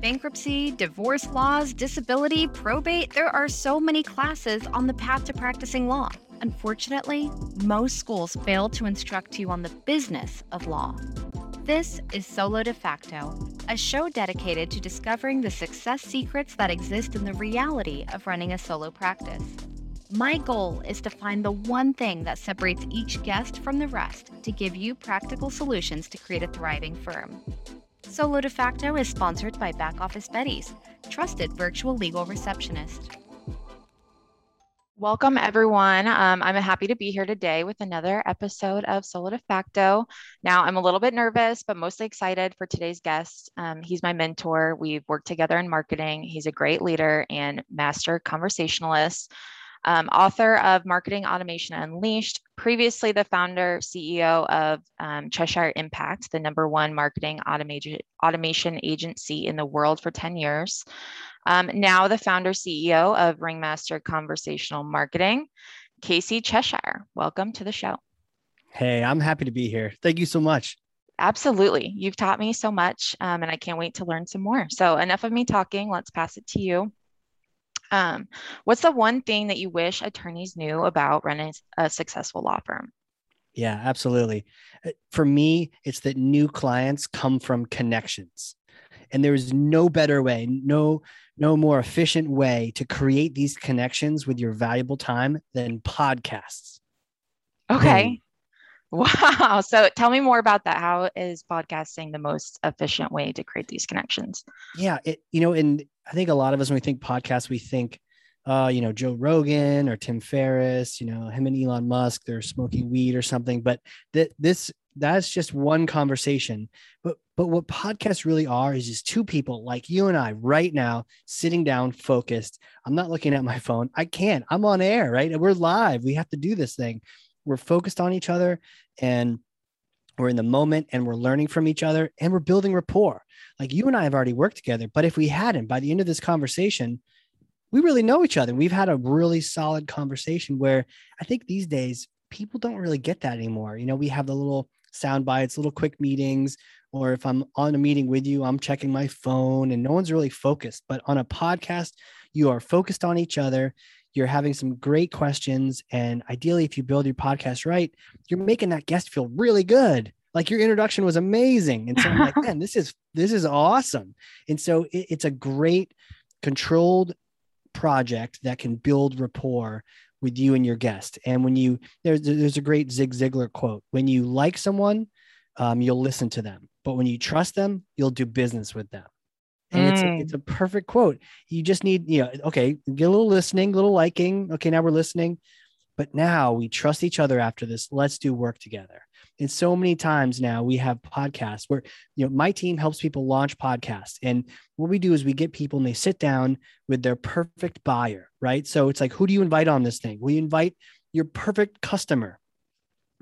Bankruptcy, divorce laws, disability, probate, there are so many classes on the path to practicing law. Unfortunately, most schools fail to instruct you on the business of law. This is Solo De Facto, a show dedicated to discovering the success secrets that exist in the reality of running a solo practice. My goal is to find the one thing that separates each guest from the rest to give you practical solutions to create a thriving firm. Solo De Facto is sponsored by Back Office Betties, trusted virtual legal receptionist. Welcome, everyone. Um, I'm happy to be here today with another episode of Solo De Facto. Now, I'm a little bit nervous, but mostly excited for today's guest. Um, he's my mentor. We've worked together in marketing. He's a great leader and master conversationalist um, author of Marketing Automation Unleashed, previously the founder, CEO of um, Cheshire Impact, the number one marketing automation, automation agency in the world for 10 years. Um, now the founder, CEO of Ringmaster Conversational Marketing, Casey Cheshire. Welcome to the show. Hey, I'm happy to be here. Thank you so much. Absolutely. You've taught me so much, um, and I can't wait to learn some more. So, enough of me talking. Let's pass it to you. Um, what's the one thing that you wish attorneys knew about running a successful law firm? Yeah, absolutely. Uh, for me, it's that new clients come from connections. And there is no better way, no no more efficient way to create these connections with your valuable time than podcasts. Okay. Wow. So tell me more about that. How is podcasting the most efficient way to create these connections? Yeah, it you know, and I think a lot of us when we think podcasts, we think, uh, you know, Joe Rogan or Tim Ferriss, you know, him and Elon Musk, they're smoking weed or something. But that this that's just one conversation. But but what podcasts really are is just two people like you and I right now sitting down, focused. I'm not looking at my phone. I can't. I'm on air, right? We're live. We have to do this thing. We're focused on each other and we're in the moment and we're learning from each other and we're building rapport. Like you and I have already worked together, but if we hadn't, by the end of this conversation, we really know each other. We've had a really solid conversation where I think these days people don't really get that anymore. You know, we have the little sound bites, little quick meetings, or if I'm on a meeting with you, I'm checking my phone and no one's really focused. But on a podcast, you are focused on each other. You're having some great questions. And ideally, if you build your podcast right, you're making that guest feel really good. Like your introduction was amazing and so i'm like man this is this is awesome. And so it, it's a great controlled project that can build rapport with you and your guest. And when you there's there's a great zig ziglar quote when you like someone um, you'll listen to them but when you trust them you'll do business with them and mm. it's, a, mm. it's a perfect quote. You just need you know okay get a little listening a little liking. Okay now we're listening. But now we trust each other after this. Let's do work together. And so many times now we have podcasts where you know my team helps people launch podcasts. And what we do is we get people and they sit down with their perfect buyer right? So it's like who do you invite on this thing? We invite your perfect customer.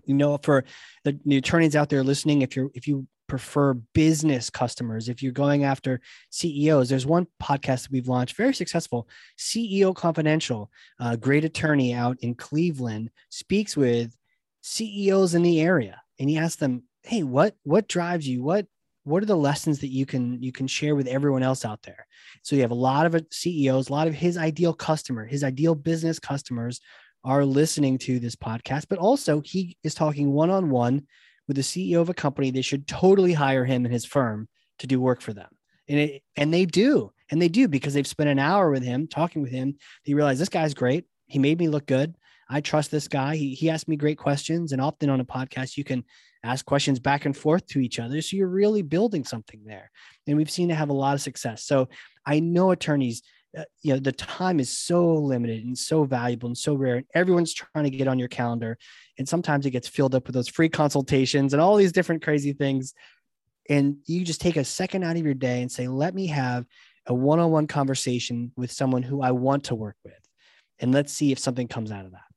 You know for the, the attorneys out there listening if you're if you prefer business customers if you're going after ceos there's one podcast that we've launched very successful ceo confidential a great attorney out in cleveland speaks with ceos in the area and he asked them, "Hey, what what drives you? What what are the lessons that you can you can share with everyone else out there?" So you have a lot of CEOs, a lot of his ideal customer, his ideal business customers are listening to this podcast, but also he is talking one on one with the CEO of a company. They should totally hire him and his firm to do work for them. And it, and they do. And they do because they've spent an hour with him talking with him. They realize this guy's great. He made me look good. I trust this guy. He, he asked me great questions. And often on a podcast, you can ask questions back and forth to each other. So you're really building something there. And we've seen to have a lot of success. So I know attorneys, uh, you know, the time is so limited and so valuable and so rare. And everyone's trying to get on your calendar. And sometimes it gets filled up with those free consultations and all these different crazy things. And you just take a second out of your day and say, let me have a one on one conversation with someone who I want to work with. And let's see if something comes out of that.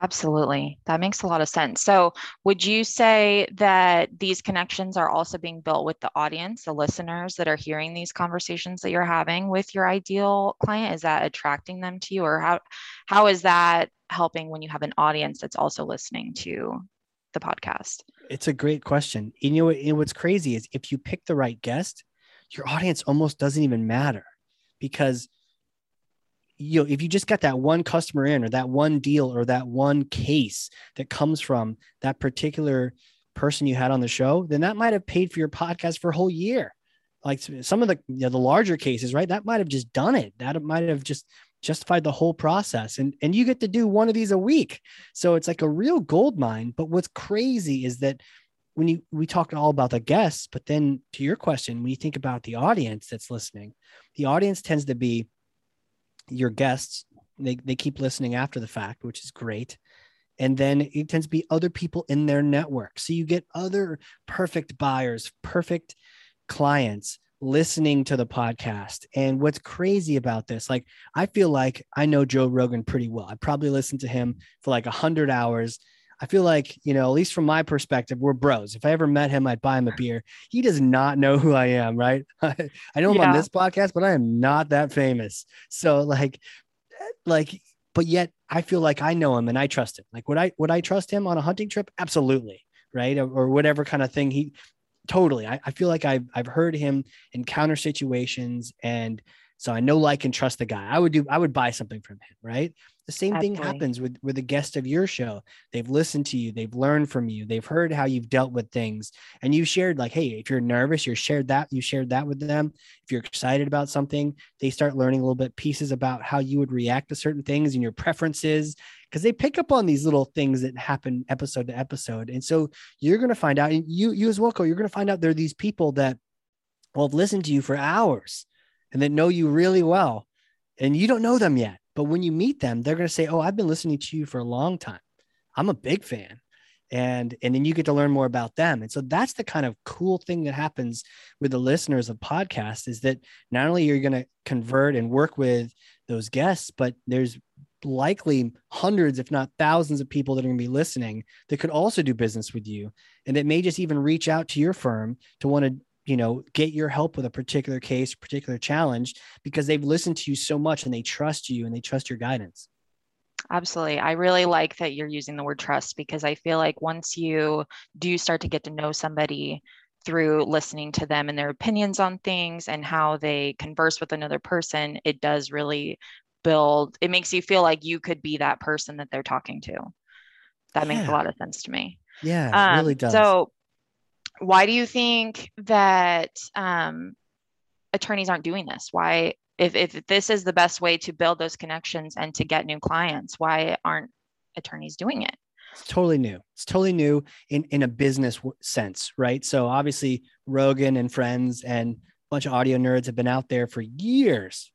Absolutely. That makes a lot of sense. So, would you say that these connections are also being built with the audience, the listeners that are hearing these conversations that you're having with your ideal client? Is that attracting them to you or how how is that helping when you have an audience that's also listening to the podcast? It's a great question. You know, and what's crazy is if you pick the right guest, your audience almost doesn't even matter because you know if you just got that one customer in or that one deal or that one case that comes from that particular person you had on the show then that might have paid for your podcast for a whole year. Like some of the you know, the larger cases right that might have just done it. That might have just justified the whole process. And and you get to do one of these a week. So it's like a real gold mine. But what's crazy is that when you we talked all about the guests but then to your question when you think about the audience that's listening the audience tends to be your guests they, they keep listening after the fact which is great and then it tends to be other people in their network so you get other perfect buyers perfect clients listening to the podcast. And what's crazy about this, like, I feel like I know Joe Rogan pretty well. I probably listened to him for like a hundred hours. I feel like, you know, at least from my perspective, we're bros. If I ever met him, I'd buy him a beer. He does not know who I am, right? I know him yeah. on this podcast, but I am not that famous. So like, like, but yet I feel like I know him and I trust him. Like, would I would I trust him on a hunting trip? Absolutely. Right. Or, or whatever kind of thing he totally. I, I feel like I've I've heard him encounter situations and so I know, like, and trust the guy. I would do, I would buy something from him, right? The same Absolutely. thing happens with with a guest of your show. They've listened to you, they've learned from you, they've heard how you've dealt with things, and you shared like, hey, if you're nervous, you shared that, you shared that with them. If you're excited about something, they start learning a little bit pieces about how you would react to certain things and your preferences, because they pick up on these little things that happen episode to episode. And so you're going to find out, and you you as well, Co, you're going to find out there are these people that will have listened to you for hours and that know you really well and you don't know them yet but when you meet them they're going to say oh i've been listening to you for a long time. I'm a big fan. And and then you get to learn more about them. And so that's the kind of cool thing that happens with the listeners of podcasts is that not only are you're going to convert and work with those guests but there's likely hundreds if not thousands of people that are going to be listening that could also do business with you. And that may just even reach out to your firm to want to you know get your help with a particular case particular challenge because they've listened to you so much and they trust you and they trust your guidance Absolutely. I really like that you're using the word trust because I feel like once you do start to get to know somebody through listening to them and their opinions on things and how they converse with another person, it does really build, it makes you feel like you could be that person that they're talking to. That yeah. makes a lot of sense to me. Yeah, it um, really does. So why do you think that um, attorneys aren't doing this? Why, if, if this is the best way to build those connections and to get new clients, why aren't attorneys doing it? It's totally new. It's totally new in, in a business sense, right? So obviously Rogan and friends and a bunch of audio nerds have been out there for years,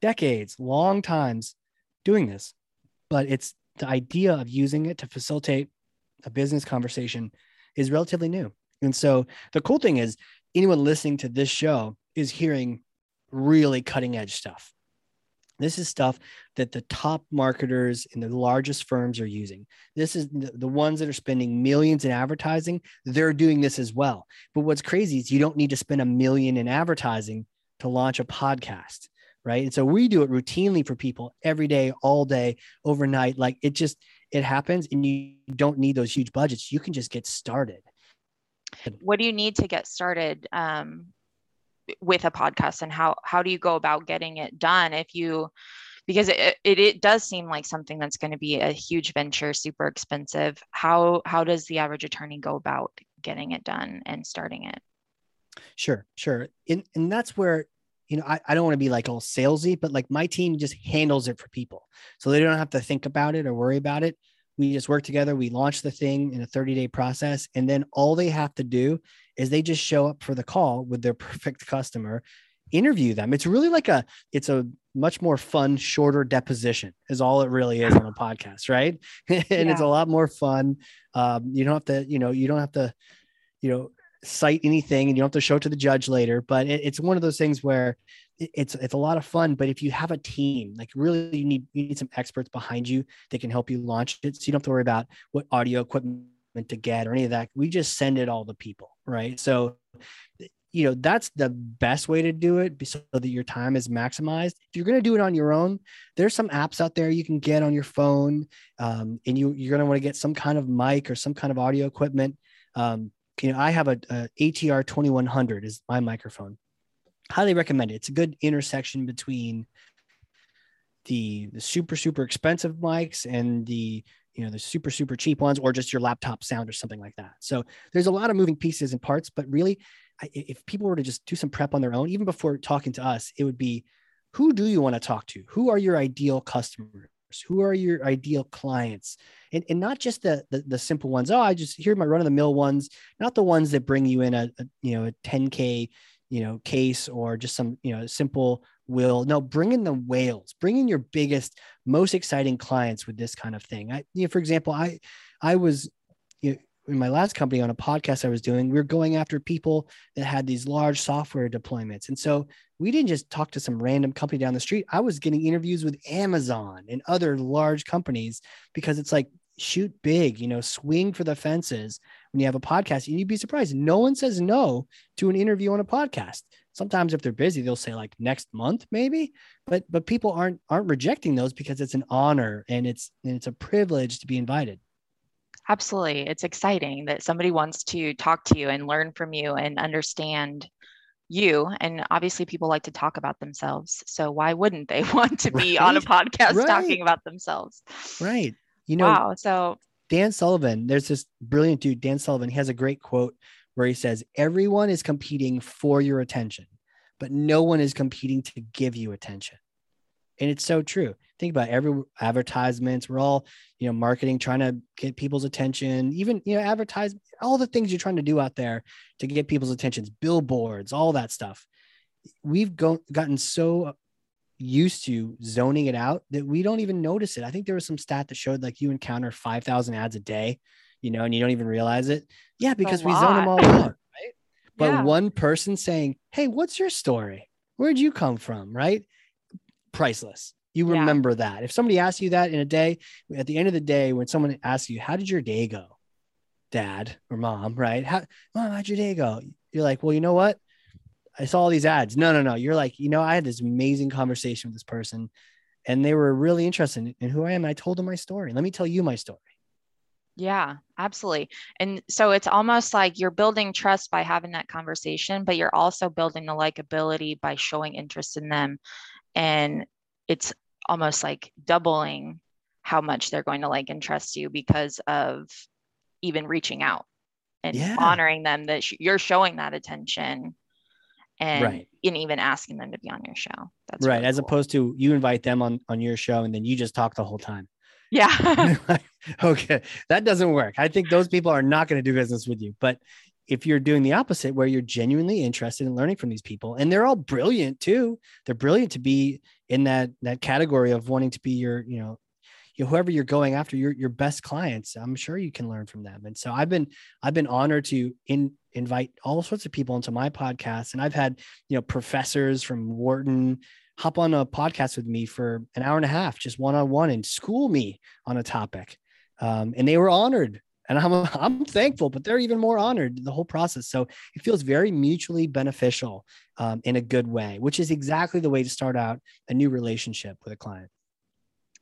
decades, long times doing this. But it's the idea of using it to facilitate a business conversation is relatively new. And so the cool thing is, anyone listening to this show is hearing really cutting edge stuff. This is stuff that the top marketers in the largest firms are using. This is the, ones that are spending millions in advertising. They're doing this as well. But what's crazy is you don't need to spend a million in advertising to launch a podcast, right? And so we do it routinely for people every day, all day, overnight. Like it just, it happens and you don't need those huge budgets. You can just get started what do you need to get started um, with a podcast and how how do you go about getting it done if you because it, it, it does seem like something that's going to be a huge venture super expensive. How how does the average attorney go about getting it done and starting it? Sure sure. And, and that's where you know I, I don't want to be like all salesy but like my team just handles it for people. So they don't have to think about it or worry about it we just work together we launch the thing in a 30 day process and then all they have to do is they just show up for the call with their perfect customer interview them. It's really like a it's a much more fun shorter deposition is all it really is on a podcast right? And yeah. it's a lot more fun. Um, you don't have to you know you don't have to you know cite anything and you don't have to show it to the judge later but it, it's one of those things where it's it's a lot of fun but if you have a team like really you need you need some experts behind you that can help you launch it so you don't have to worry about what audio equipment to get or any of that. We just send it all to people right? So you know that's the best way to do it so that your time is maximized. If you're going to do it on your own there's some apps out there you can get on your phone um, and you you're going to want to get some kind of mic or some kind of audio equipment. Um, you know i have a, a atr 2100 is my microphone highly recommend it. It's a good intersection between the the super super expensive mics and the you know the super super cheap ones or just your laptop sound or something like that. So there's a lot of moving pieces and parts but really if people were to just do some prep on their own even before talking to us it would be who do you want to talk to? Who are your ideal customers? Who are your ideal clients? And, and not just the, the, the simple ones oh i just hear my run-of-the-mill ones not the ones that bring you in a, a you know a 10k you know case or just some you know simple will. No bring in the whales. Bring in your biggest most exciting clients with this kind of thing. I you know, for example i i was you know, in my last company on a podcast i was doing we were going after people that had these large software deployments. And so we didn't just talk to some random company down the street. I was getting interviews with amazon and other large companies because it's like shoot big you know swing for the fences when you have a podcast and you'd be surprised. No one says no to an interview on a podcast. Sometimes if they're busy they'll say like next month maybe. But but people aren't aren't rejecting those because it's an honor and it's and it's a privilege to be invited. Absolutely. It's exciting that somebody wants to talk to you and learn from you and understand you. And obviously people like to talk about themselves. So why wouldn't they want to be right? on a podcast right. talking about themselves? Right. You know wow. So dan sullivan there's this brilliant dude dan sullivan he has a great quote where he says, Everyone is competing for your attention, but no one is competing to give you attention. And it's so true. Think about every advertisements. We're all, you know, marketing, trying to get people's attention, even, you know, advertise all the things you're trying to do out there to get people's attentions, billboards, all that stuff. We've go- gotten so used to zoning it out that we don't even notice it. I think there was some stat that showed like you encounter 5,000 ads a day you know, and you don't even realize it. Yeah, because we zone them all out, right? But yeah. one person saying, Hey, what's your story? Where'd you come from? Right? Priceless. You remember yeah. that. If somebody asks you that in a day, at the end of the day, when someone asks you, How did your day go? Dad or mom, right? How mom, how'd your day go? You're like, Well, you know what? I saw all these ads. No, no, no. You're like, you know, I had this amazing conversation with this person and they were really interested in who I am. I told them my story. Let me tell you my story. Yeah, absolutely. And so it's almost like you're building trust by having that conversation, but you're also building the likability by showing interest in them. And it's almost like doubling how much they're going to like and trust you because of even reaching out and yeah. honoring them that you're showing that attention and, right. and even asking them to be on your show. That's right. Really As cool. opposed to you invite them on, on your show and then you just talk the whole time. Yeah. okay. That doesn't work. I think those people are not going to do business with you. But if you're doing the opposite, where you're genuinely interested in learning from these people, and they're all brilliant too, they're brilliant to be in that that category of wanting to be your, you know, you whoever you're going after, your your best clients. I'm sure you can learn from them. And so I've been I've been honored to in invite all sorts of people into my podcast, and I've had you know professors from Wharton hop on a podcast with me for an hour and a half, just one on one, and school me on a topic. Um, and they were honored, and I'm I'm thankful, but they're even more honored the whole process. So it feels very mutually beneficial um, in a good way, which is exactly the way to start out a new relationship with a client.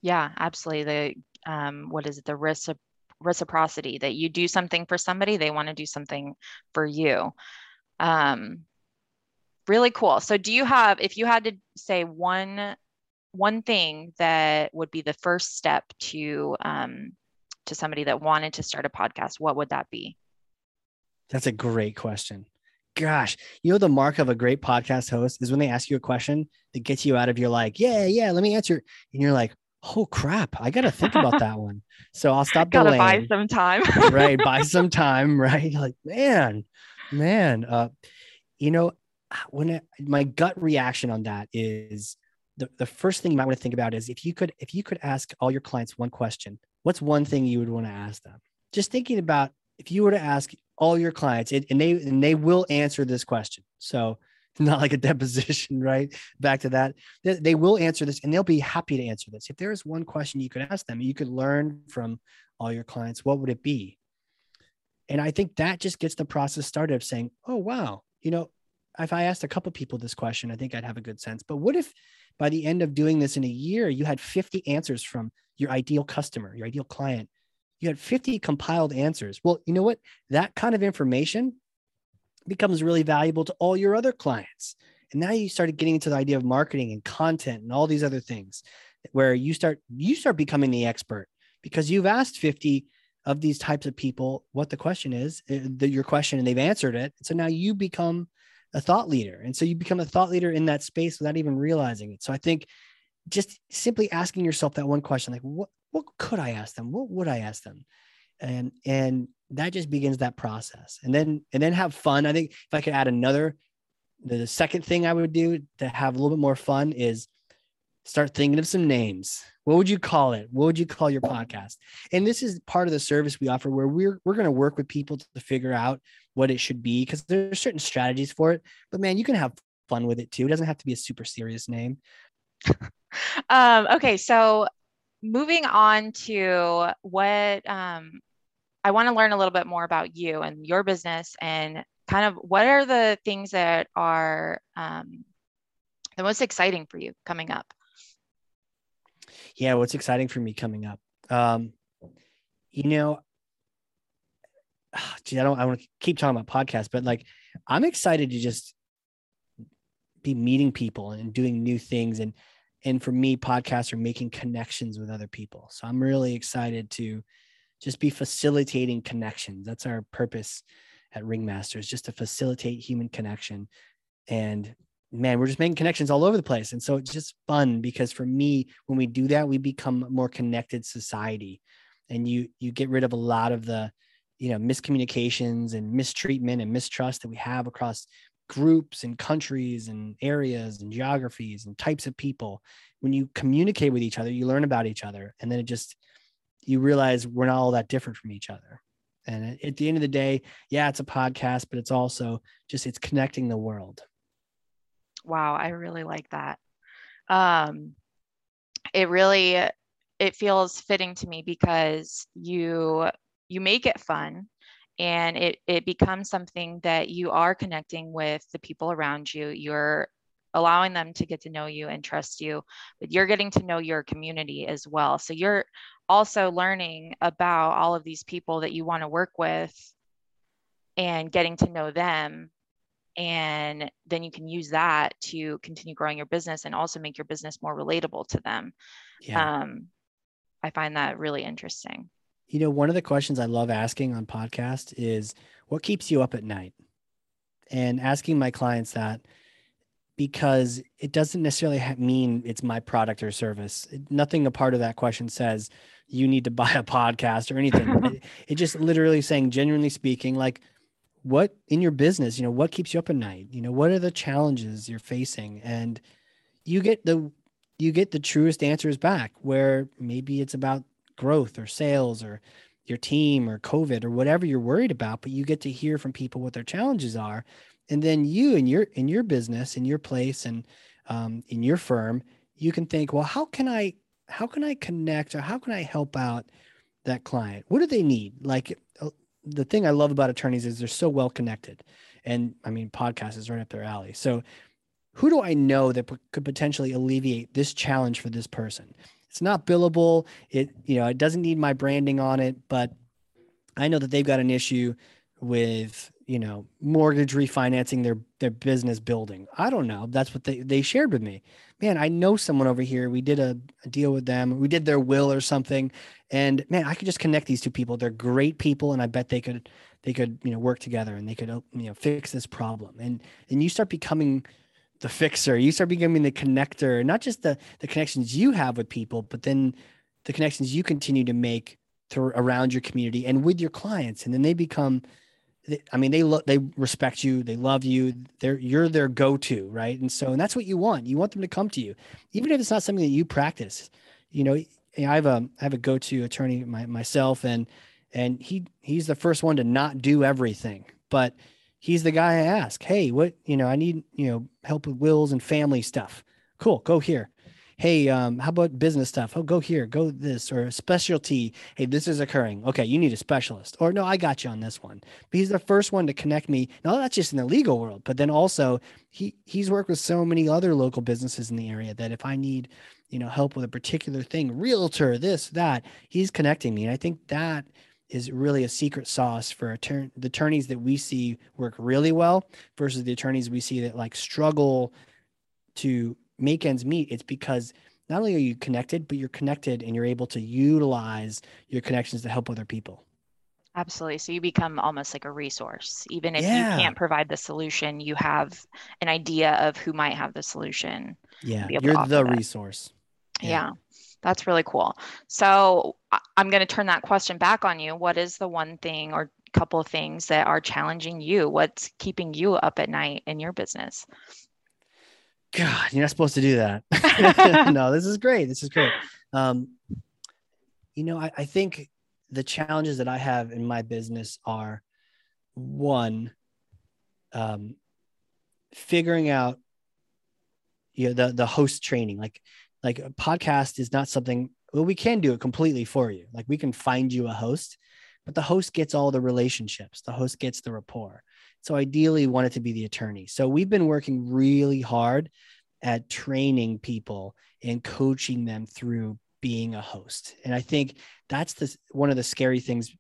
Yeah, absolutely. The um, what is it? The recipro- reciprocity that you do something for somebody, they want to do something for you. Um, really cool. So do you have, if you had to say one, one thing that would be the first step to, um, to somebody that wanted to start a podcast, what would that be? That's a great question. Gosh, you know, the mark of a great podcast host is when they ask you a question that gets you out of your like, yeah, yeah, let me answer. And you're like, oh crap, I got to think about that one. So I'll stop Gotta buy some time. right. Buy some time. Right. Like, man, man, uh, you know, when it, my gut reaction on that is the, the first thing you might want to think about is if you could if you could ask all your clients one question what's one thing you would want to ask them just thinking about if you were to ask all your clients it, and they and they will answer this question so not like a deposition right back to that they, they will answer this and they'll be happy to answer this if there is one question you could ask them you could learn from all your clients what would it be and i think that just gets the process started of saying oh wow you know if I asked a couple people this question, I think I'd have a good sense. But what if by the end of doing this in a year, you had 50 answers from your ideal customer, your ideal client? You had 50 compiled answers. Well, you know what? That kind of information becomes really valuable to all your other clients. And now you started getting into the idea of marketing and content and all these other things where you start you start becoming the expert because you've asked 50 of these types of people what the question is, uh, the, your question, and they've answered it. So now you become a thought leader. And so you become a thought leader in that space without even realizing it. So I think just simply asking yourself that one question, like what what could I ask them? What would I ask them? And and that just begins that process. And then and then have fun. I think if I could add another, the second thing I would do to have a little bit more fun is start thinking of some names. What would you call it? What would you call your podcast? And this is part of the service we offer where we're we're going to work with people to figure out what it should be because there's certain strategies for it. But man, you can have fun with it too. It doesn't have to be a super serious name. um, okay, so moving on to what um, I want to learn a little bit more about you and your business and kind of what are the things that are um, the most exciting for you coming up? Yeah, what's exciting for me coming up? Um, you know, gee, I don't I want to keep talking about podcasts, but like I'm excited to just be meeting people and doing new things and and for me podcasts are making connections with other people so i'm really excited to just be facilitating connections. That's our purpose at ringmasters just to facilitate human connection. And man we're just making connections all over the place. And so it's just fun because for me when we do that we become a more connected society. And you you get rid of a lot of the you know miscommunications and mistreatment and mistrust that we have across groups and countries and areas and geographies and types of people. When you communicate with each other you learn about each other. And then it just you realize we're not all that different from each other. And at the end of the day yeah it's a podcast but it's also just it's connecting the world. Wow i really like that. Um it really it feels fitting to me because you you make it fun and it it becomes something that you are connecting with the people around you. You're allowing them to get to know you and trust you but you're getting to know your community as well. So you're also learning about all of these people that you want to work with and getting to know them and then you can use that to continue growing your business and also make your business more relatable to them yeah. um, i find that really interesting you know, one of the questions I love asking on podcast is what keeps you up at night? And asking my clients that because it doesn't necessarily mean it's my product or service. Nothing a part of that question says you need to buy a podcast or anything. it, it just literally saying, genuinely speaking, like what in your business, you know, what keeps you up at night? You know, what are the challenges you're facing? And you get the you get the truest answers back where maybe it's about growth or sales or your team or COVID or whatever you're worried about, but you get to hear from people what their challenges are. And then you in your in your business, in your place and um, in your firm, you can think, well, how can I how can I connect or how can I help out that client? What do they need? Like uh, the thing I love about attorneys is they're so well connected. And I mean, podcast is right up their alley. So who do I know that p- could potentially alleviate this challenge for this person? It's not billable. It you know it doesn't need my branding on it, but I know that they've got an issue with you know mortgage refinancing their their business building. I don't know. That's what they they shared with me. Man, I know someone over here. We did a, a deal with them. We did their will or something, and man, I could just connect these two people. They're great people, and I bet they could they could you know work together and they could you know fix this problem. And and you start becoming the fixer. You start becoming the connector, not just the the connections you have with people, but then the connections you continue to make to around your community and with your clients, and then they become. I mean, they lo- they respect you, they love you. They're you're their go to, right? And so, and that's what you want. You want them to come to you, even if it's not something that you practice. You know, I have a I have a go to attorney my, myself, and and he he's the first one to not do everything, but he's the guy I ask, hey, what, you know, I need, you know, help with wills and family stuff. Cool, go here. Hey, um, how about business stuff? Oh, go here, go this, or specialty. Hey, this is occurring. Okay, you need a specialist. Or no, I got you on this one. But he's the first one to connect me. Now that's just in the legal world, but then also he he's worked with so many other local businesses in the area that if I need, you know, help with a particular thing, realtor, this, that, he's connecting me. And I think that is really a secret sauce for the attorneys that we see work really well versus the attorneys we see that like struggle to make ends meet, it's because not only are you connected, but you're connected and you're able to utilize your connections to help other people. Absolutely. So you become almost like a resource. Even if Yeah. you can't provide the solution, you have an idea of who might have the solution. Yeah, Be able to you're the that. resource. Yeah. Yeah. That's really cool. So I'm going to turn that question back on you. What is the one thing or couple of things that are challenging you? What's keeping you up at night in your business? God, you're not supposed to do that. no, this is great. This is great. Um, you know, I, I think the challenges that I have in my business are one, um, figuring out you know the the host training. Like like a podcast is not something well, we can do it completely for you. Like we can find you a host, but the host gets all the relationships, the host gets the rapport. So ideally, we want it to be the attorney. So we've been working really hard at training people and coaching them through being a host. And I think that's the one of the scary things,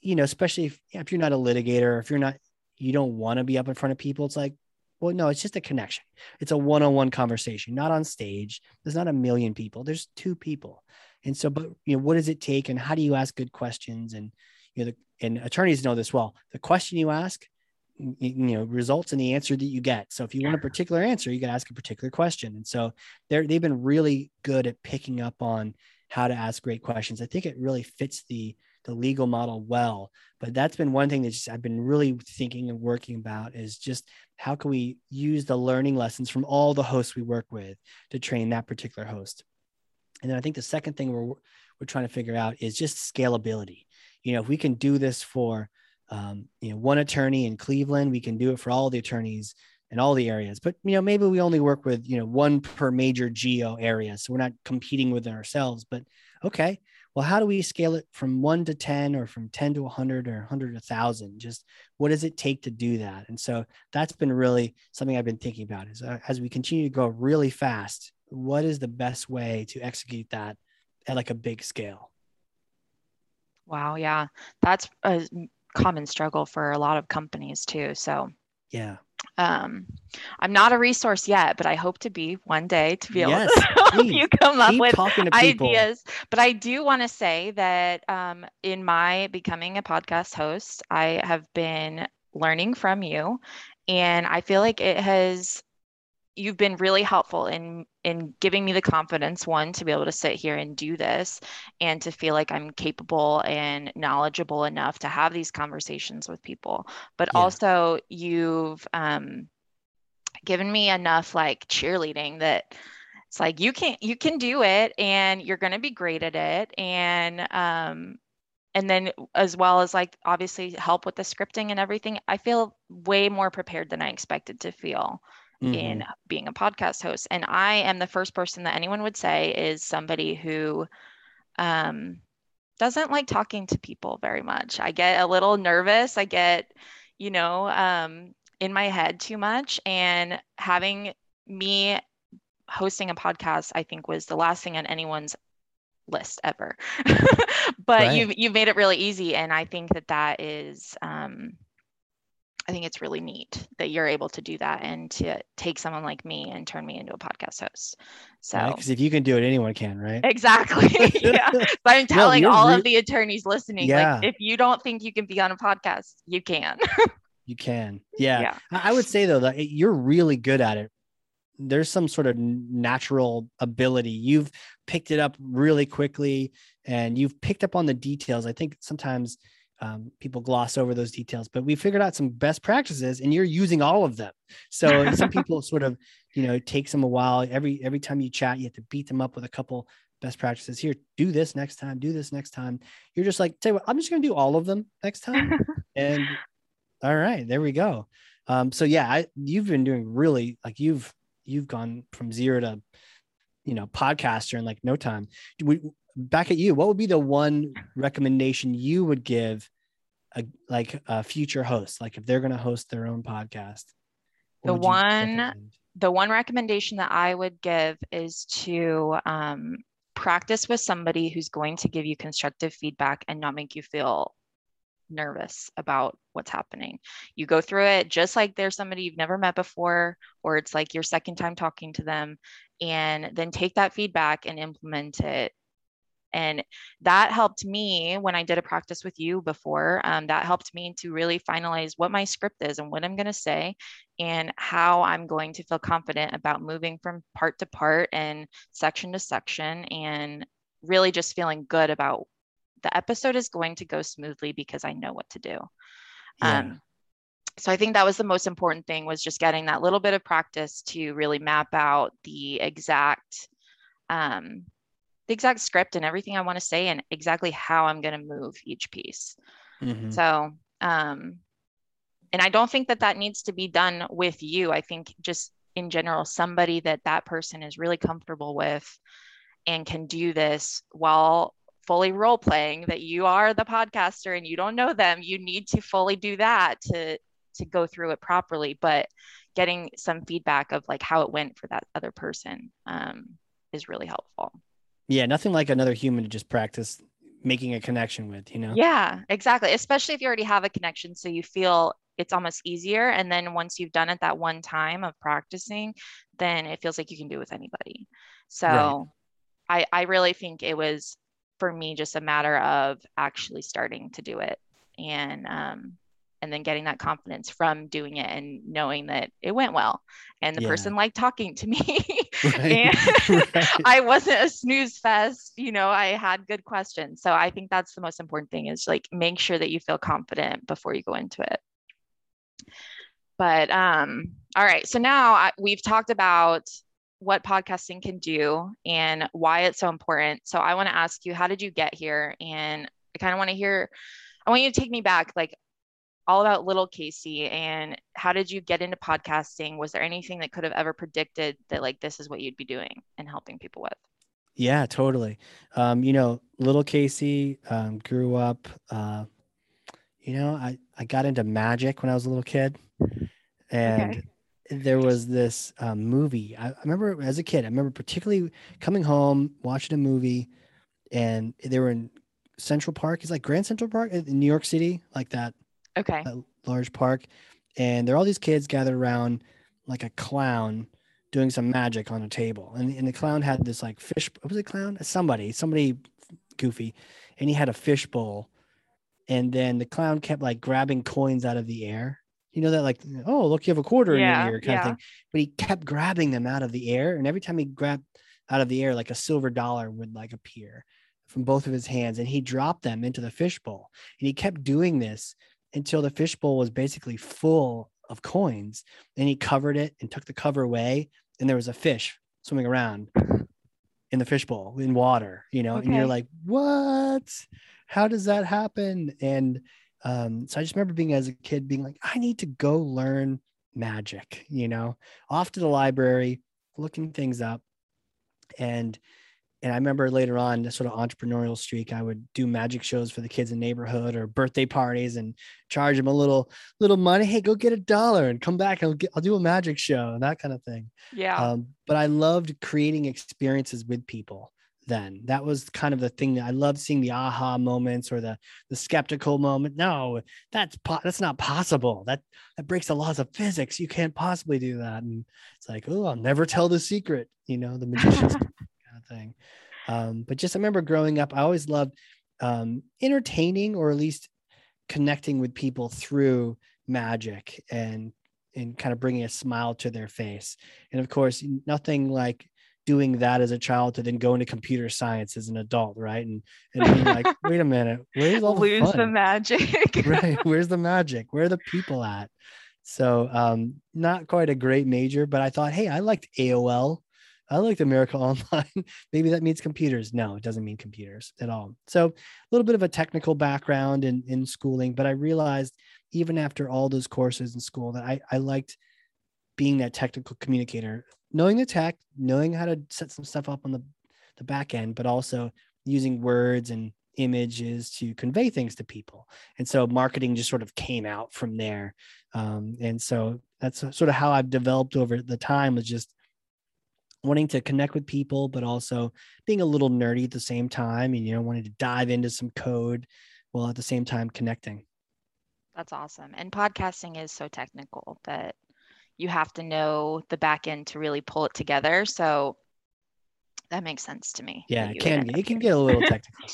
you know, especially if, if you're not a litigator, if you're not, you don't want to be up in front of people. It's like, well, no, it's just a connection. It's a one-on-one conversation, not on stage. There's not a million people. There's two people. And so, but you know, what does it take and how do you ask good questions? And you know, the, and attorneys know this well. The question you ask you know results in the answer that you get. So if you want a particular answer you got to ask a particular question. And so they're they've been really good at picking up on how to ask great questions. I think it really fits the the legal model well but that's been one thing that just i've been really thinking and working about is just how can we use the learning lessons from all the hosts we work with to train that particular host? And then i think the second thing we're we're trying to figure out is just scalability. You know if we can do this for um, you know one attorney in cleveland we can do it for all the attorneys in all the areas but you know maybe we only work with you know one per major geo area so we're not competing with ourselves but okay well how do we scale it from 1 to 10 or from 10 to 100 or 100 to 1000 just what does it take to do that and so that's been really something i've been thinking about is uh, as we continue to go really fast what is the best way to execute that at like a big scale Wow. Yeah. That's a common struggle for a lot of companies too. So, yeah um, I'm not a resource yet, but I hope to be one day to be able Yes, to help please. you come up keep with talking to people ideas. But I do want to say that um, in my becoming a podcast host, I have been learning from you, and I feel like it has. You've been really helpful in in giving me the confidence, one, to be able to sit here and do this, and to feel like I'm capable and knowledgeable enough to have these conversations with people. But Yeah. also, you've um, given me enough like cheerleading that it's like you can you can do it and you're going to be great at it and um and then as well as like obviously help with the scripting and everything i feel way more prepared than i expected to feel Mhm. in being a podcast host. And i am the first person that anyone would say is somebody who um doesn't like talking to people very much. I get a little nervous. I get you know um in my head too much. And having me hosting a podcast i think was the last thing on anyone's list ever. But Right. you've you've made it really easy. And i think that that is um i think it's really neat that you're able to do that and to take someone like me and turn me into a podcast host so because if you can do it anyone can right exactly yeah But i'm telling you're all re- of the attorneys listening Yeah. like if you don't think you can be on a podcast you can You can. Yeah. Yeah. I would say though that you're really good at it. There's some sort of natural ability. You've picked it up really quickly and you've picked up on the details. I think sometimes um, people gloss over those details, but we figured out some best practices and you're using all of them. So some people sort of, you know, it takes them a while. Every every time you chat, you have to beat them up with a couple best practices. Here, do this next time, do this next time. You're just like, tell you what, I'm just gonna do all of them next time. and all right, there we go. Um, so yeah, I, you've been doing really like you've you've gone from zero to you know podcaster in like no time. We, back at you, what would be the one recommendation you would give a like a future host, like if they're going to host their own podcast? The one- the one recommendation that I would give is to um, practice with somebody who's going to give you constructive feedback and not make you feel nervous about what's happening. You go through it just like there's somebody you've never met before, or it's like your second time talking to them, and then take that feedback and implement it. And that helped me when I did a practice with you before. Um, that helped me to really finalize what my script is and what I'm going to say and how I'm going to feel confident about moving from part to part and section to section and really just feeling good about the episode is going to go smoothly because I know what to do. Yeah. Um, so I think that was the most important thing was just getting that little bit of practice to really map out the exact um, the exact script and everything I want to say and exactly how I'm going to move each piece. Mm-hmm. So um, and I don't think that that needs to be done with you. I think just in general, somebody that that person is really comfortable with and can do this while fully role playing that you are the podcaster and you don't know them you need to fully do that to to go through it properly but getting some feedback of like how it went for that other person um, is really helpful yeah nothing like another human to just practice making a connection with you know yeah exactly especially if you already have a connection so you feel it's almost easier and then once you've done it that one time of practicing then it feels like you can do it with anybody so right. I, I really think it was for me just a matter of actually starting to do it and um, and then getting that confidence from doing it and knowing that it went well and the yeah. person liked talking to me right. and right. i wasn't a snooze fest you know i had good questions so i think that's the most important thing is like make sure that you feel confident before you go into it but um all right so now I, we've talked about what podcasting can do and why it's so important. So I want to ask you, how did you get here? And I kind of want to hear, I want you to take me back, like all about little Casey and how did you get into podcasting? Was there anything that could have ever predicted that like this is what you'd be doing and helping people with? Yeah, totally. Um, you know, little Casey um, grew up, uh, you know, I, I got into magic when I was a little kid and okay there was this um, movie. I, I, remember as a kid, I remember particularly coming home, watching a movie, and they were in Central Park. It's like Grand Central Park in New York City, like that. Okay. That large park. And there are all these kids gathered around like a clown doing some magic on a table. And, and the clown had this like fish, what was it clown? Somebody, somebody goofy. And he had a fish bowl. And then the clown kept like grabbing coins out of the air you know that like oh look you have a quarter yeah, in your ear kind yeah. of thing but he kept grabbing them out of the air and every time he grabbed out of the air like a silver dollar would like appear from both of his hands and he dropped them into the fishbowl and he kept doing this until the fishbowl was basically full of coins and he covered it and took the cover away and there was a fish swimming around in the fishbowl in water you know okay. and you're like what how does that happen and um, so I just remember being as a kid being like, I need to go learn magic, you know, off to the library, looking things up. And and I remember later on the sort of entrepreneurial streak, I would do magic shows for the kids in the neighborhood or birthday parties and charge them a little little money. Hey, go get a dollar and come back. I'll get, I'll do a magic show and that kind of thing. Yeah. Um, but I loved creating experiences with people then that was kind of the thing that i loved seeing the aha moments or the the skeptical moment no that's po- that's not possible that that breaks the laws of physics you can't possibly do that and it's like oh i'll never tell the secret you know the magician's thing um, but just I remember growing up i always loved um, entertaining or at least connecting with people through magic and and kind of bringing a smile to their face and of course nothing like doing that as a child to then go into computer science as an adult, right? And and being like, wait a minute, where's all lose the, the magic? right? Where's the magic? Where are the people at? So um, not quite a great major, but I thought, hey, I liked AOL. I liked America Online. Maybe that means computers. No, it doesn't mean computers at all. So a little bit of a technical background in, in schooling, but I realized even after all those courses in school that I, I liked being that technical communicator knowing the tech, knowing how to set some stuff up on the, the back end, but also using words and images to convey things to people. And so marketing just sort of came out from there. Um, and so that's sort of how I've developed over the time was just wanting to connect with people, but also being a little nerdy at the same time and, you know, wanting to dive into some code while at the same time connecting. That's awesome. And podcasting is so technical that you have to know the back end to really pull it together. So that makes sense to me. Yeah, it can it can get a little technical.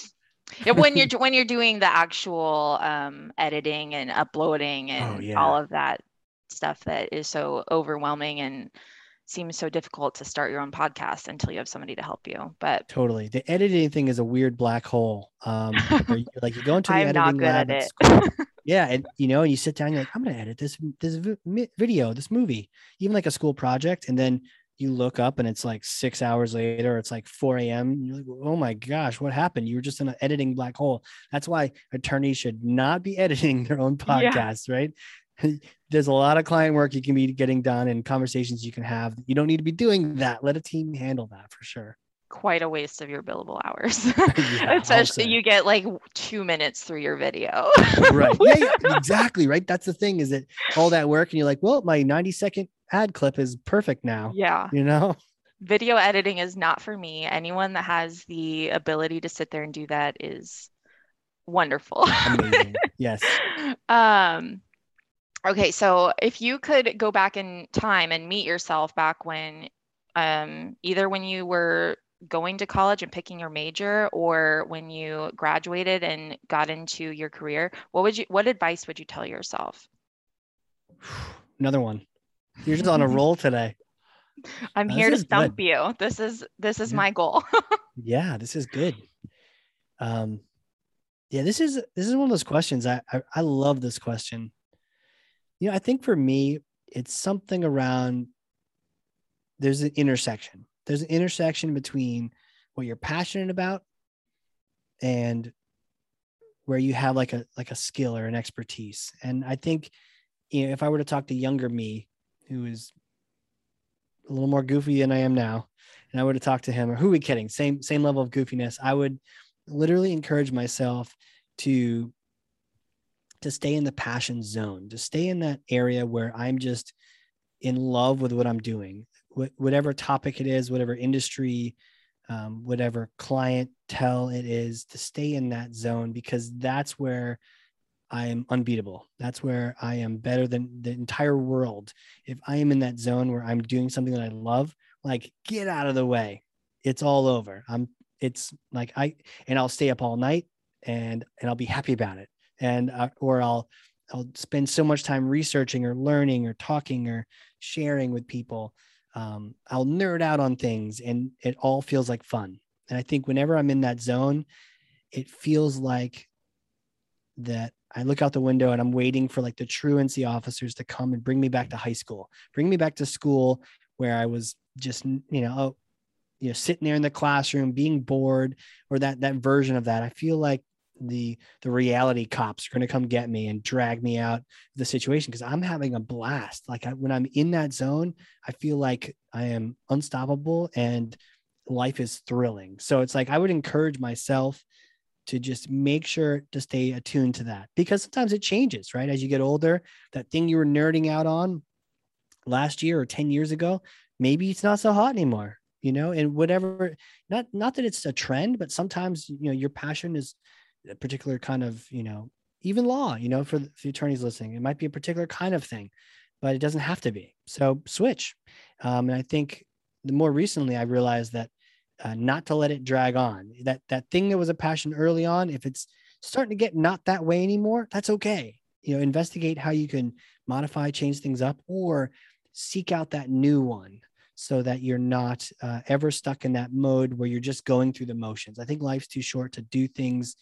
yeah, when you're when you're doing the actual um, editing and uploading and oh, yeah. all of that stuff that is so overwhelming and seems so difficult to start your own podcast until you have somebody to help you. But totally, the editing thing is a weird black hole. Um, you, like you go into the I'm editing lab. It. yeah, and you know, and you sit down, you're like, I'm gonna edit this this video, this movie, even like a school project, and then you look up and it's like six hours later, it's like 4 a.m. You're like, oh my gosh, what happened? You were just in an editing black hole. That's why attorneys should not be editing their own podcasts, yeah. right? There's a lot of client work you can be getting done and conversations you can have. You don't need to be doing that. Let a team handle that for sure. Quite a waste of your billable hours. yeah, Especially you get like two minutes through your video. right. Yeah, exactly. Right. That's the thing is that all that work and you're like, well, my 90 second ad clip is perfect now. Yeah. You know? Video editing is not for me. Anyone that has the ability to sit there and do that is wonderful. Amazing. Yes. um okay, so if you could go back in time and meet yourself back when um either when you were going to college and picking your major or when you graduated and got into your career, what would you what advice would you tell yourself? Another one. You're just on a roll today. I'm here to stump good. you. This is this is yeah. my goal. yeah, this is good. Um, yeah, this is this is one of those questions. I, I I love this question. You know, I think for me, it's something around. There's an intersection. There's an intersection between what you're passionate about and where you have like a like a skill or an expertise. And I think, you know, if I were to talk to younger me, who is a little more goofy than I am now, and I would have talked to him, or who are we kidding? Same same level of goofiness. I would literally encourage myself to to stay in the passion zone, to stay in that area where I'm just in love with what I'm doing, Wh- whatever topic it is, whatever industry, um, whatever clientele it is, to stay in that zone because that's where I am unbeatable. That's where I am better than the entire world. If I am in that zone where I'm doing something that I love, like get out of the way. It's all over. I'm it's like I and I'll stay up all night and and I'll be happy about it. And uh, or I'll I'll spend so much time researching or learning or talking or sharing with people. Um, I'll nerd out on things and it all feels like fun. And I think whenever I'm in that zone, it feels like that I look out the window and I'm waiting for like the truancy officers to come and bring me back to high school, bring me back to school where I was just, you know, oh, you know, sitting there in the classroom being bored or that that version of that. I feel like the the reality cops are going to come get me and drag me out of the situation because I'm having a blast. Like I, when I'm in that zone, I feel like I am unstoppable and life is thrilling. So it's like I would encourage myself to just make sure to stay attuned to that because sometimes it changes, right? As you get older, that thing you were nerding out on last year or 10 years ago, maybe it's not so hot anymore, you know, and whatever, not, not that it's a trend, but sometimes, you know, your passion is a particular kind of, you know, even law, you know, for the, attorneys listening, it might be a particular kind of thing, but it doesn't have to be. So switch. Um, and I think the more recently I realized that uh, not to let it drag on. That that thing that was a passion early on, if it's starting to get not that way anymore, that's okay. You know, investigate how you can modify, change things up, or seek out that new one so that you're not uh, ever stuck in that mode where you're just going through the motions. I think life's too short to do things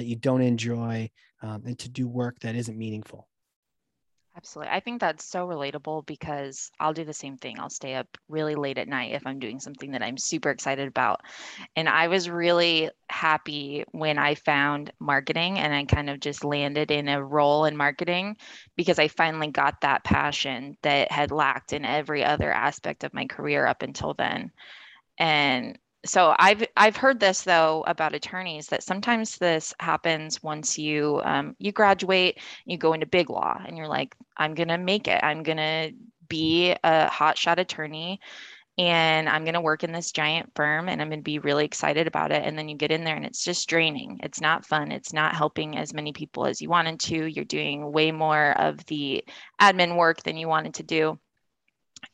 that you don't enjoy um, and to do work that isn't meaningful. Absolutely. I think that's so relatable because I'll do the same thing. I'll stay up really late at night if I'm doing something that I'm super excited about. And I was really happy when I found marketing and I kind of just landed in a role in marketing because I finally got that passion that had lacked in every other aspect of my career up until then. And so I've I've heard this though about attorneys that sometimes this happens once you um, you graduate, you go into big law, and you're like, I'm gonna make it. I'm gonna be a hotshot attorney, and I'm to work in this giant firm and I'm to be really excited about it. And then you get in there and it's just draining. It's not fun. It's not helping as many people as you wanted to. You're doing way more of the admin work than you wanted to do.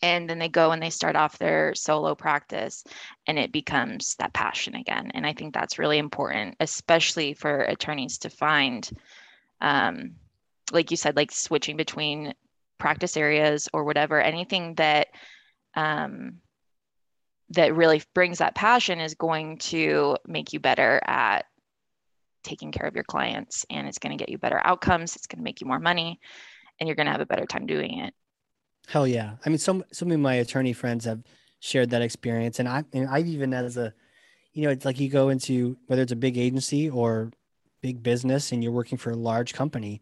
And then they go and they start off their solo practice and it becomes that passion again. And I think that's really important, especially for attorneys to find, um, like you said, like switching between practice areas or whatever, anything that um, that really brings that passion is going to make you better at taking care of your clients and it's going to get you better outcomes it's going to make you more money and you're going to have a better time doing it hell yeah. I mean some some of my attorney friends have shared that experience and i and i've even as a you know it's like you go into whether it's a big agency or big business and you're working for a large company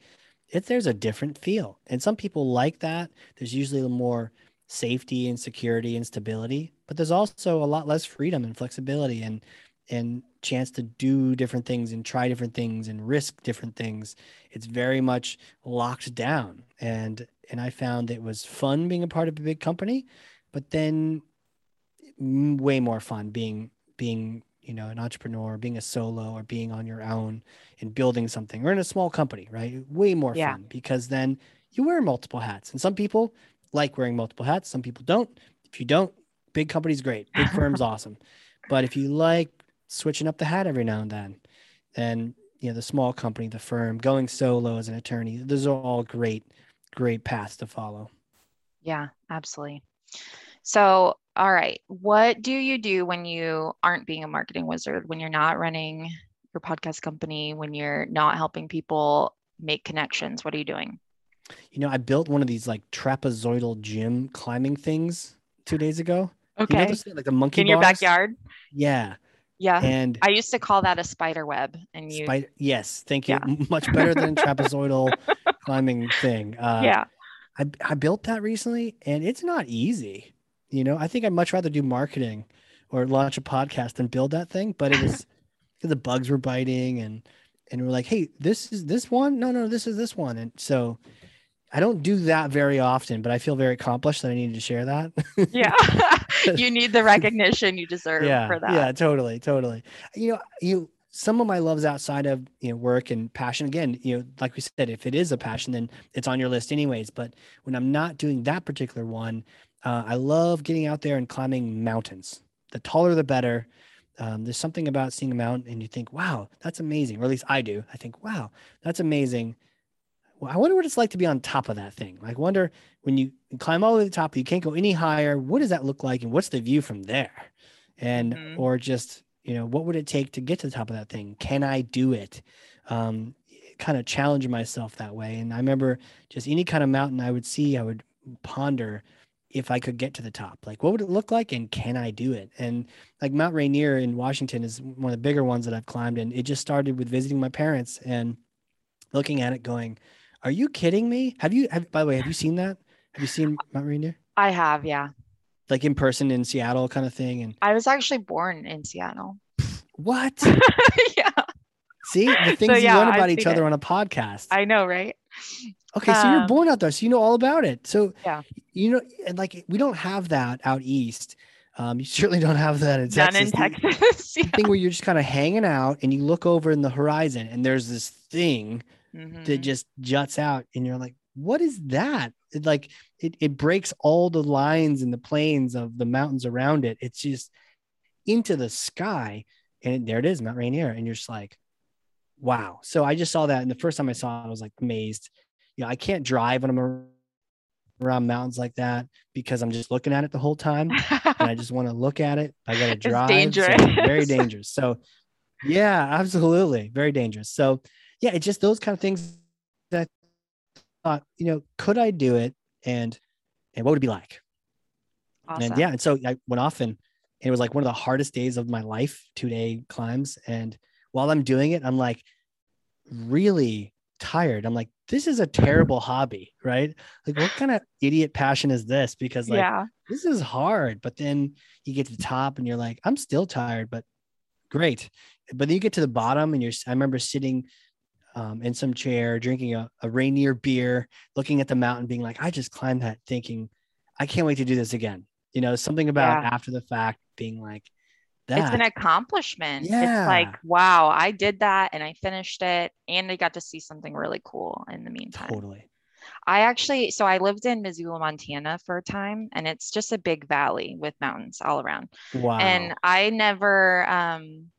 it there's a different feel. And some people like that. There's usually a more safety and security and stability but there's also a lot less freedom and flexibility and and chance to do different things and try different things and risk different things. It's very much locked down. And and i found it was fun being a part of a big company but then way more fun being being you know an entrepreneur being a solo or being on your own and building something or in a small company right? Way more yeah. fun because then you wear multiple hats. And some people like wearing multiple hats. Some people don't. If you don't big company's great, big firm's awesome. But if you like switching up the hat every now and then, then you know the small company, the firm, going solo as an attorney, those are all great, great paths to follow. Yeah, absolutely. So, all right, what do you do when you aren't being a marketing wizard, when you're not running your podcast company, when you're not helping people make connections? What are you doing? You know, I built one of these like trapezoidal gym climbing things two days ago. Okay. You know those, like the monkey in bars? your backyard. Yeah. Yeah. And I used to call that a spider web. And you spider, yes, thank you. Yeah. Much better than trapezoidal climbing thing. Uh, yeah. I, I built that recently and it's not easy. You know, I think I'd much rather do marketing or launch a podcast than build that thing. But it was the bugs were biting and and we're like, hey, this is this one. No, no, this is this one. And so I don't do that very often, but I feel very accomplished that I needed to share that. yeah. you need the recognition you deserve yeah, for that. Yeah, totally, totally. You know, you some of my loves outside of you know work and passion again you know like we said if it is a passion then it's on your list anyways but when i'm not doing that particular one uh, i love getting out there and climbing mountains the taller the better um, there's something about seeing a mountain and you think wow that's amazing or at least i do i think wow that's amazing well, I wonder what it's like to be on top of that thing. Like, wonder when you climb all the way to the top, you can't go any higher. What does that look like, and what's the view from there? And mm-hmm. or just you know, what would it take to get to the top of that thing? Can I do it? Um, kind of challenge myself that way. And I remember just any kind of mountain I would see, I would ponder if I could get to the top. Like, what would it look like, and can I do it? And like Mount Rainier in Washington is one of the bigger ones that I've climbed, and it just started with visiting my parents and looking at it, going are you kidding me? Have you have by the way, have you seen that? Have you seen Mount Rainier? I have, yeah. Like in person in Seattle kind of thing. And I was actually born in Seattle. What? yeah. See the things so, yeah, you learn about each other it. on a podcast. I know, right? Okay, so you're um, born out there, so you know all about it. So yeah, you know, and like we don't have that out east. Um, you certainly don't have that in None Texas. in Texas. yeah. Thing where you're just kind of hanging out and you look over in the horizon and there's this thing mm-hmm. that just juts out and you're like what is that? It like it, it breaks all the lines and the planes of the mountains around it. It's just into the sky and there it is mount rainier. And you're just like wow. So i just saw that and the first time i saw it i was like amazed. You know i can't drive when i'm around mountains like that because i'm just looking at it the whole time and i just want to look at it. I gotta drive it's dangerous. So very dangerous. So yeah absolutely very dangerous. So yeah, it's just those kind of things that I thought, you know, could I do it? And and what would it be like? Awesome. And yeah, and so I went off and, and it was like one of the hardest days of my life, two day climbs. And while I'm doing it, I'm like really tired. I'm like, this is a terrible hobby, right? Like, what kind of idiot passion is this? Because like yeah. this is hard. But then you get to the top and you're like, I'm still tired, but great. But then you get to the bottom and you're I remember sitting um, in some chair, drinking a, a Rainier beer, looking at the mountain, being like, I just climbed that thinking, I can't wait to do this again. You know, something about Yeah. after the fact being like that. It's an accomplishment. Yeah. It's like, wow, I did that and I finished it and I got to see something really cool in the meantime. totally. I actually, so I lived in Missoula, Montana for a time, and it's just a big valley with mountains all around. Wow. And I never, um,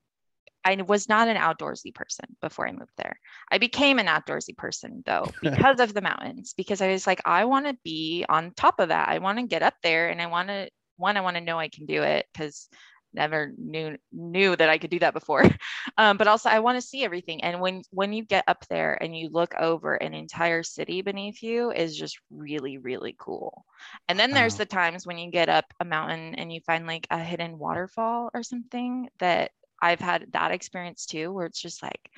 I was not an outdoorsy person before I moved there. I became an outdoorsy person though because of the mountains, because I was like, I want to be on top of that. I want to get up there and I want to, one, I want to know I can do it because never knew knew that I could do that before. Um, but also I want to see everything. And when when you get up there and you look over an entire city beneath you is just really, really cool. And then there's the times when you get up a mountain and you find like a hidden waterfall or something that I've had that experience too, where it's just like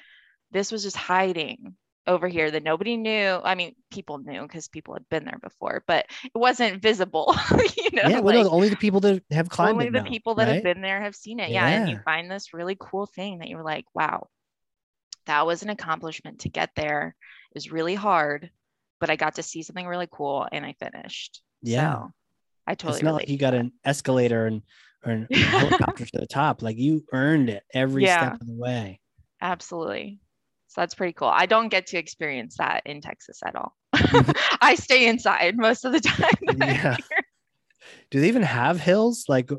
this was just hiding over here that nobody knew. I mean, people knew because people had been there before, but it wasn't visible. you know, yeah, well, no, only the people that have climbed only the know, people that have been there have seen it. Yeah. And you find this really cool thing that you're like, wow, that was an accomplishment to get there. It was really hard, but I got to see something really cool and I finished. Yeah. So I totally it's not like you got an escalator and or an- helicopter to the top. Like you earned it every Yeah. step of the way. Absolutely. So that's pretty cool. I don't get to experience that in Texas at all. I stay inside most of the time. Yeah. Do they even have hills? Like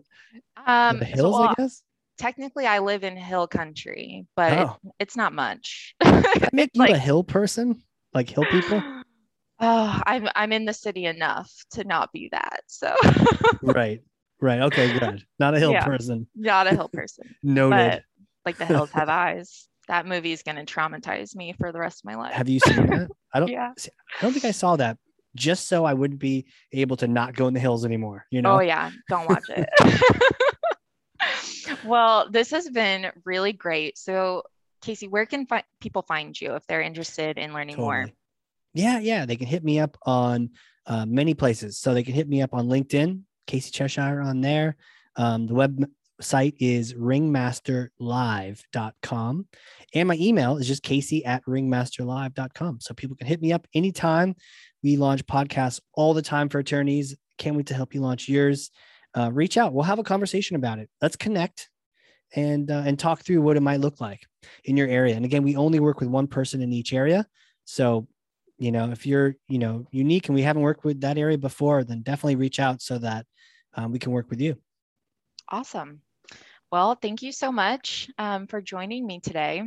Um, the so, hills, well, I guess. technically, I live in hill country, but it- Oh. it's not much. That make you a hill person? Like hill people? Oh, I'm I'm in the city enough to not be that. So right. Right. Okay, good. Not a hill Yeah. person. not a hill person. Noted. but like the hills have eyes. That movie is gonna traumatize me for the rest of my life. Have you seen that? I don't yeah. I don't think I saw that. Just so I wouldn't be able to not go in the hills anymore. You know? Oh yeah, don't watch it. well, this has been really great. So, Casey, where can fi- people find you if they're interested in learning more? Yeah, yeah. They can hit me up on uh, many places. So they can hit me up on LinkedIn, Casey Cheshire on there. Um, the website is ringmasterlive.com. And my email is just casey at ringmasterlive.com. So people can hit me up anytime. We launch podcasts all the time for attorneys. Can't wait to help you launch yours. Uh, reach out. We'll have a conversation about it. Let's connect and uh, and talk through what it might look like in your area. And again, we only work with one person in each area. So, you know, if you're, you know, unique and we haven't worked with that area before, then definitely reach out so that um, we can work with you. Awesome. Well, thank you so much um, for joining me today.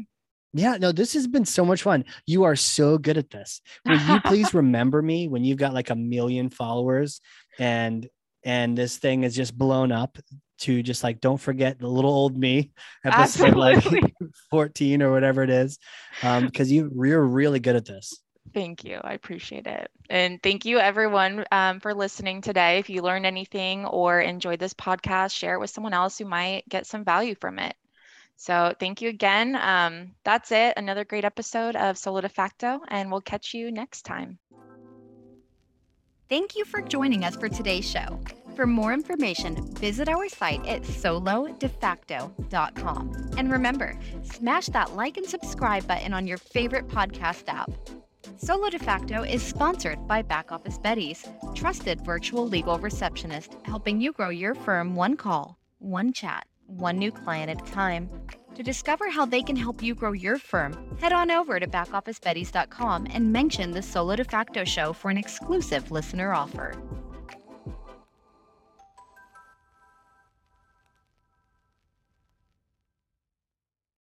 Yeah, no, this has been so much fun. You are so good at this. Will you please remember me when you've got like a million followers and and this thing is just blown up to just like don't forget the little old me episode like 14 or whatever it is. Um, because you you're really good at this. Thank you. I appreciate it. And thank you, everyone, um, for listening today. If you learned anything or enjoyed this podcast, share it with someone else who might get some value from it. So, thank you again. Um, that's it. Another great episode of Solo de Facto, and we'll catch you next time. Thank you for joining us for today's show. For more information, visit our site at solodefacto.com. And remember, smash that like and subscribe button on your favorite podcast app. Solo de facto is sponsored by Back Office Betties, trusted virtual legal receptionist, helping you grow your firm one call, one chat, one new client at a time. To discover how they can help you grow your firm, head on over to backofficebetties.com and mention the Solo de facto show for an exclusive listener offer.